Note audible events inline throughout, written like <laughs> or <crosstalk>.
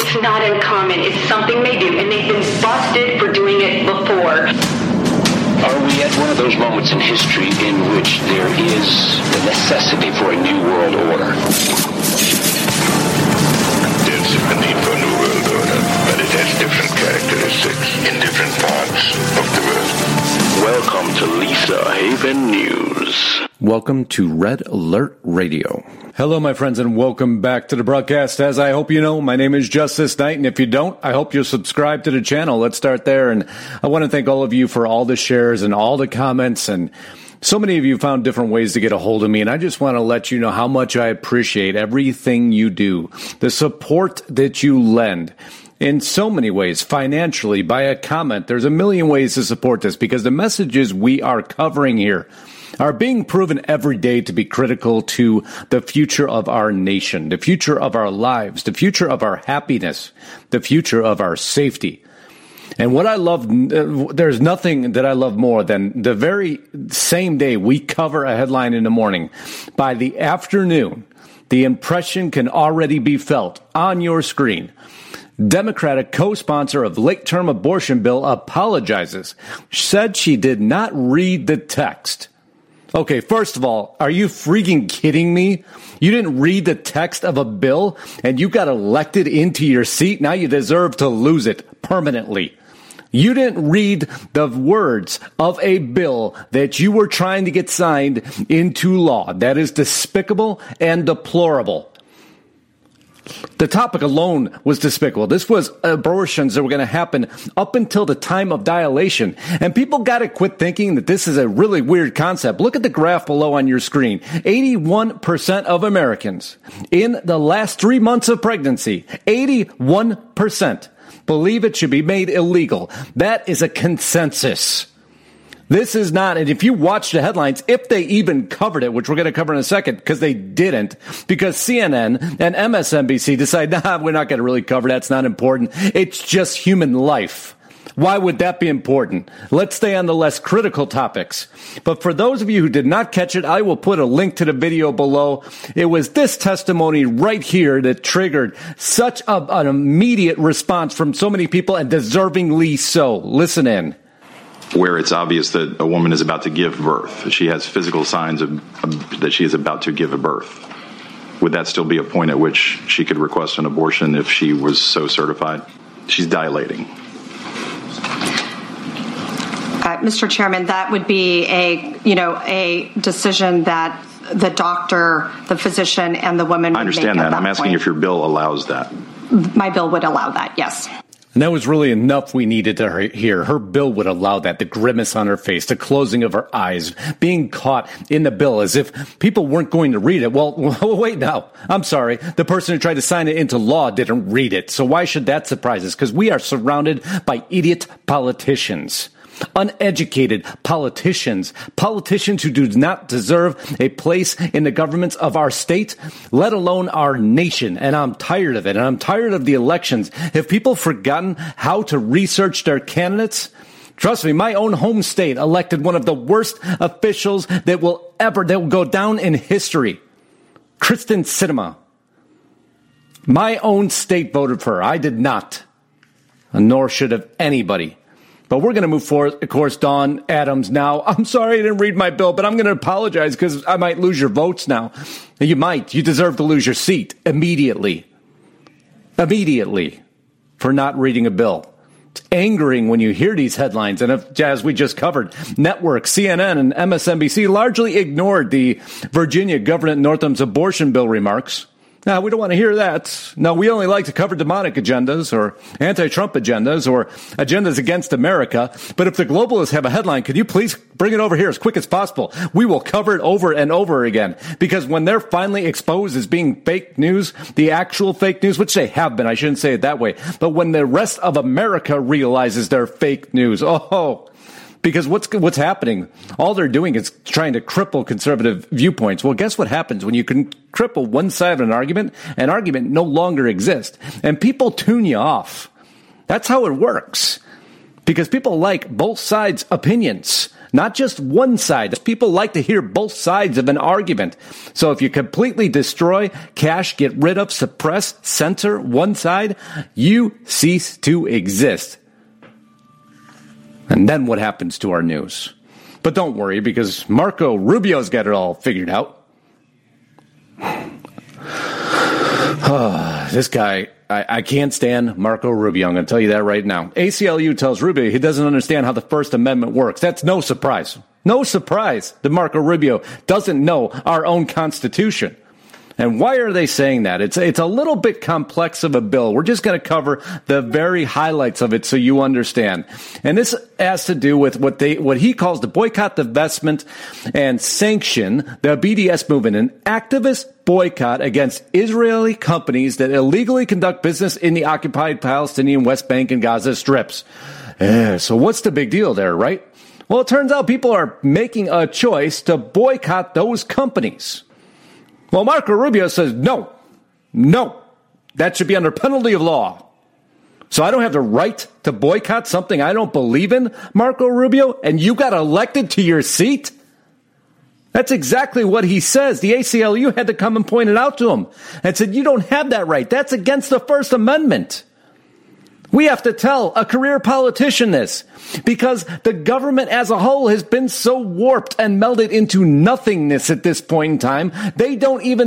It's not uncommon. It's something they do, and they've been busted for doing it before. Are we at one of those moments in history in which there is the necessity for a new world order? There's a need for a new world order, but it has different characteristics in different parts of the world. Welcome to Lisa Haven News. Welcome to Red Alert Radio. Hello, my friends, and welcome back to the broadcast. As I hope you know, my name is Justice Knight, and if you don't, I hope you'll subscribe to the channel. Let's start there. And I want to thank all of you for all the shares and all the comments and so many of you found different ways to get a hold of me, and I just want to let you know how much I appreciate everything you do, the support that you lend in so many ways, financially, by a comment. There's a million ways to support this because the messages we are covering here are being proven every day to be critical to the future of our nation, the future of our lives, the future of our happiness, the future of our safety. And what I love, uh, there's nothing that I love more than the very same day we cover a headline in the morning. By the afternoon, the impression can already be felt on your screen. Democratic co-sponsor of late-term abortion bill apologizes, said she did not read the text. Okay, first of all, are you freaking kidding me? You didn't read the text of a bill and you got elected into your seat. Now you deserve to lose it permanently. You didn't read the words of a bill that you were trying to get signed into law. That is despicable and deplorable. The topic alone was despicable. This was abortions that were going to happen up until the time of dilation. And people got to quit thinking that this is a really weird concept. Look at the graph below on your screen. 81% of Americans in the last three months of pregnancy, 81% believe it should be made illegal. That is a consensus. This is not, and if you watch the headlines, if they even covered it, which we're going to cover in a second, because they didn't, because CNN and MSNBC decide, <laughs> nah, we're not going to really cover that. It's not important. It's just human life. Why would that be important? Let's stay on the less critical topics. But for those of you who did not catch it, I will put a link to the video below. It was this testimony right here that triggered such a, an immediate response from so many people and deservingly so. Listen in where it's obvious that a woman is about to give birth. She has physical signs of, of, that she is about to give a birth. Would that still be a point at which she could request an abortion if she was so certified? She's dilating. Uh, Mr. Chairman, that would be a you know a decision that the doctor, the physician, and the woman. I understand that. that. I'm asking point. if your bill allows that. My bill would allow that. Yes. And that was really enough we needed to hear. Her bill would allow that. The grimace on her face, the closing of her eyes, being caught in the bill as if people weren't going to read it. Well, <laughs> wait now. I'm sorry. The person who tried to sign it into law didn't read it. So why should that surprise us? Because we are surrounded by idiot politicians uneducated politicians, politicians who do not deserve a place in the governments of our state, let alone our nation. And I'm tired of it. And I'm tired of the elections. Have people forgotten how to research their candidates? Trust me, my own home state elected one of the worst officials that will ever, that will go down in history. Kyrsten Sinema. My own state voted for her. I did not. Nor should have anybody. But we're going to move forward. Of course, Dawn Adams now. <laughs> I'm sorry I didn't read my bill, but I'm going to apologize because I might lose your votes now. You might. You deserve to lose your seat immediately. immediately for not reading a bill. It's angering when you hear these headlines. And if, as we just covered, network, CNN, and MSNBC largely ignored the Virginia Governor Northam's abortion bill remarks. Now, we don't want to hear that. No, we only like to cover demonic agendas or anti-Trump agendas or agendas against America. But if the globalists have a headline, could you please bring it over here as quick as possible? We will cover it over and over again. Because when they're finally exposed as being fake news, the actual fake news, which they have been, I shouldn't say it that way, but when the rest of America realizes they're fake news, oh, because what's what's happening? All they're doing is trying to cripple conservative viewpoints. Well, guess what happens when you can cripple one side of an argument? An argument no longer exists, and people tune you off. That's how it works. Because people like both sides' opinions, not just one side. People like to hear both sides of an argument. So if you completely destroy, cash, get rid of, suppress, censor one side, you cease to exist. And then what happens to our news? But don't worry because Marco Rubio's got it all figured out. <sighs> Ah, this guy, I, I, can't stand Marco Rubio. I'm going to tell you that right now. ACLU tells Rubio he doesn't understand how the First Amendment works. That's no surprise. No surprise that Marco Rubio doesn't know our own Constitution. And why are they saying that? It's it's a little bit complex of a bill. We're just going to cover the very highlights of it so you understand. And this has to do with what they what he calls the boycott, divestment, and sanction the BDS movement, an activist boycott against Israeli companies that illegally conduct business in the occupied Palestinian West Bank and Gaza strips. Eh, so what's the big deal there, right? Well, it turns out people are making a choice to boycott those companies. Well, Marco Rubio says, no, no, that should be under penalty of law. So I don't have the right to boycott something I don't believe in, Marco Rubio, and you got elected to your seat? That's exactly what he says. The ACLU had to come and point it out to him and said, you don't have that right. That's against the First Amendment. We have to tell a career politician this because the government as a whole has been so warped and melded into nothingness at this point in time, they don't even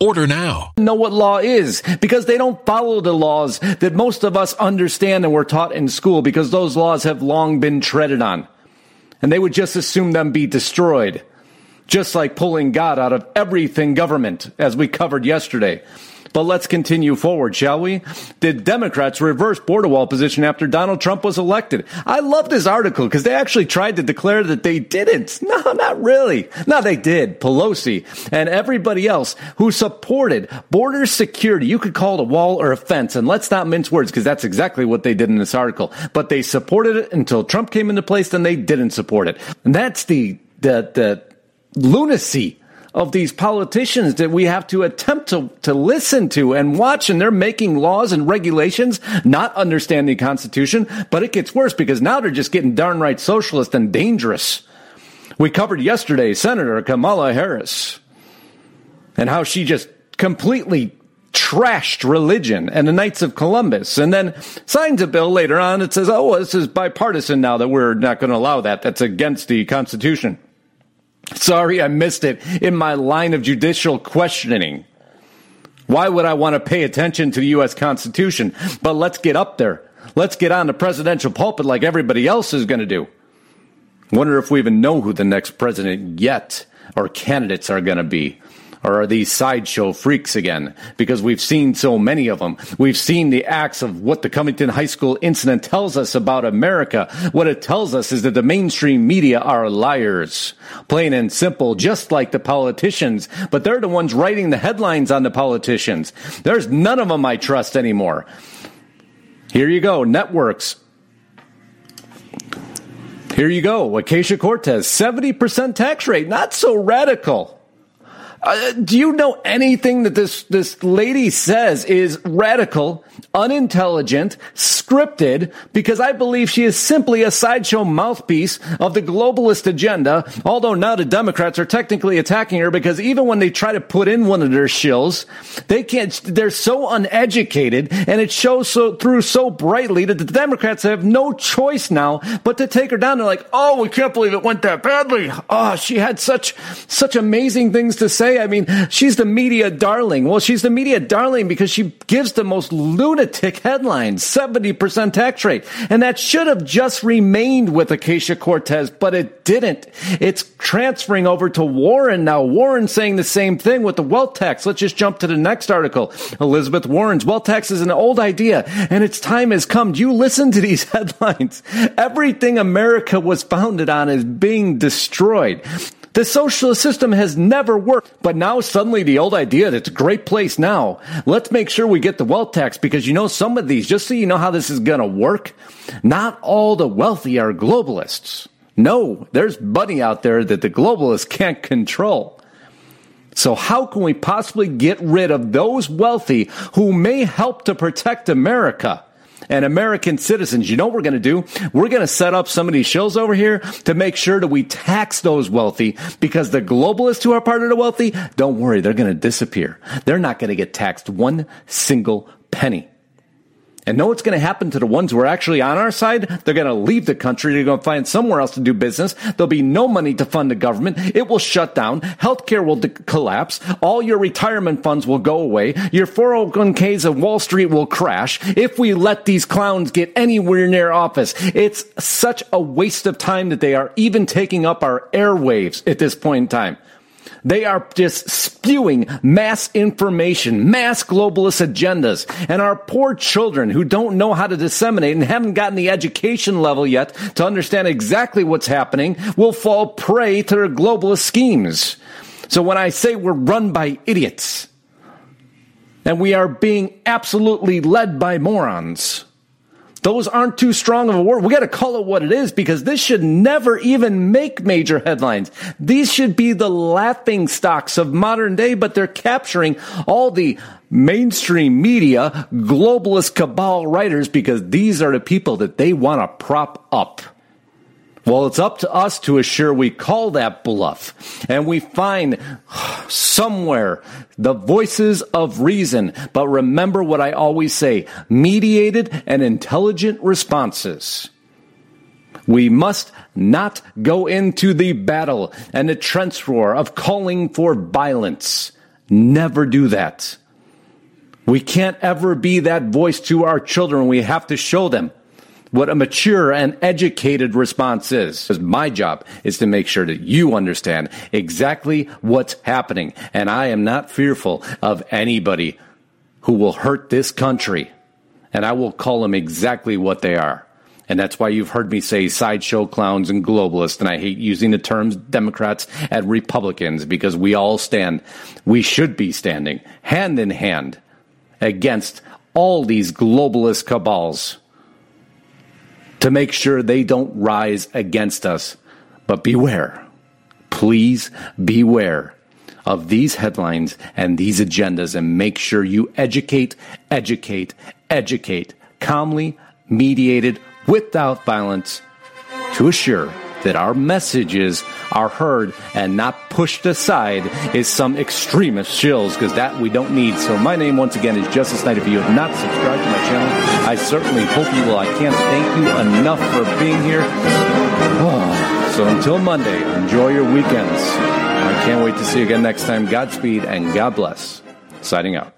Order now. Know what law is because they don't follow the laws that most of us understand and were taught in school because those laws have long been treaded on. And they would just assume them be destroyed. Just like pulling God out of everything government, as we covered yesterday. But let's continue forward, shall we? Did Democrats reverse border wall position after Donald Trump was elected? I love this article because they actually tried to declare that they didn't. <laughs> No, not really. No, they did. Pelosi and everybody else who supported border security. You could call it a wall or a fence, and let's not mince words because that's exactly what they did in this article. But they supported it until Trump came into place, then they didn't support it. And that's the the the lunacy of these politicians that we have to attempt to, to listen to and watch, and they're making laws and regulations, not understanding the Constitution. But it gets worse because now they're just getting darn right socialist and dangerous. We covered yesterday Senator Kamala Harris and how she just completely trashed religion and the Knights of Columbus, and then signs a bill later on that says, oh, this is bipartisan now that we're not going to allow that. That's against the Constitution. Sorry, I missed it in my line of judicial questioning. Why would I want to pay attention to the U.S. Constitution? But let's get up there. Let's get on the presidential pulpit like everybody else is going to do. Wonder if we even know who the next president yet or candidates are going to be. Or are these sideshow freaks again? Because we've seen so many of them. We've seen the acts of what the Covington High School incident tells us about America. What it tells us is that the mainstream media are liars. Plain and simple, just like the politicians. But they're the ones writing the headlines on the politicians. There's none of them I trust anymore. Here you go. Networks. Here you go. Acacia Cortez, 70% tax rate. Not so radical. Uh, do you know anything that this this lady says is radical, unintelligent, scripted? Because I believe she is simply a sideshow mouthpiece of the globalist agenda. Although now the Democrats are technically attacking her because even when they try to put in one of their shills, they can't. They're so uneducated, and it shows so through so brightly that the Democrats have no choice now but to take her down. They're like, "Oh, we can't believe it went that badly. Oh, she had such such amazing things to say." I mean, she's the media darling. Well, she's the media darling because she gives the most lunatic headlines 70% tax rate. And that should have just remained with Acacia Cortez, but it didn't. It's transferring over to Warren now. Warren saying the same thing with the wealth tax. Let's just jump to the next article. Elizabeth Warren's wealth tax is an old idea and its time has come. Do you listen to these <laughs> headlines? Everything America was founded on is being destroyed. The socialist system has never worked, but now suddenly the old idea that it's a great place now. Let's make sure we get the wealth tax because you know some of these, just so you know how this is going to work, not all the wealthy are globalists. No, there's money out there that the globalists can't control. So how can we possibly get rid of those wealthy who may help to protect America? And American citizens. You know what we're going to do? We're going to set up some of these shills over here to make sure that we tax those wealthy because the globalists who are part of the wealthy, don't worry, they're going to disappear. They're not going to get taxed one single penny. And know what's going to happen to the ones who are actually on our side? They're going to leave the country. They're going to find somewhere else to do business. There'll be no money to fund the government. It will shut down. Healthcare will de- collapse. All your retirement funds will go away. Your 401ks of Wall Street will crash if we let these clowns get anywhere near office. It's such a waste of time that they are even taking up our airwaves at this point in time. They are just spewing mass information, mass globalist agendas. And our poor children who don't know how to disseminate and haven't gotten the education level yet to understand exactly what's happening will fall prey to their globalist schemes. So when I say we're run by idiots and we are being absolutely led by morons, those aren't too strong of a word. We got to call it what it is because this should never even make major headlines. These should be the laughing stocks of modern day, but they're capturing all the mainstream media, globalist cabal writers because these are the people that they want to prop up. Well, it's up to us to assure we call that bluff and we find somewhere the voices of reason. But remember what I always say mediated and intelligent responses. We must not go into the battle and the trench war of calling for violence. Never do that. We can't ever be that voice to our children. We have to show them what a mature and educated response is. Because my job is to make sure that you understand exactly what's happening. And I am not fearful of anybody who will hurt this country. And I will call them exactly what they are. And that's why you've heard me say sideshow clowns and globalists. And I hate using the terms Democrats and Republicans because we all stand, we should be standing hand in hand against all these globalist cabals to make sure they don't rise against us. But beware, please beware of these headlines and these agendas and make sure you educate, educate, educate, calmly, mediated, without violence, to assure that our messages are heard and not pushed aside is some extremist shills because that we don't need. So my name once again is Justice Knight. If you have not subscribed to my channel, I certainly hope you will. I can't thank you enough for being here. Oh, <sighs> so until Monday, enjoy your weekends. I can't wait to see you again next time. Godspeed and God bless. Signing out.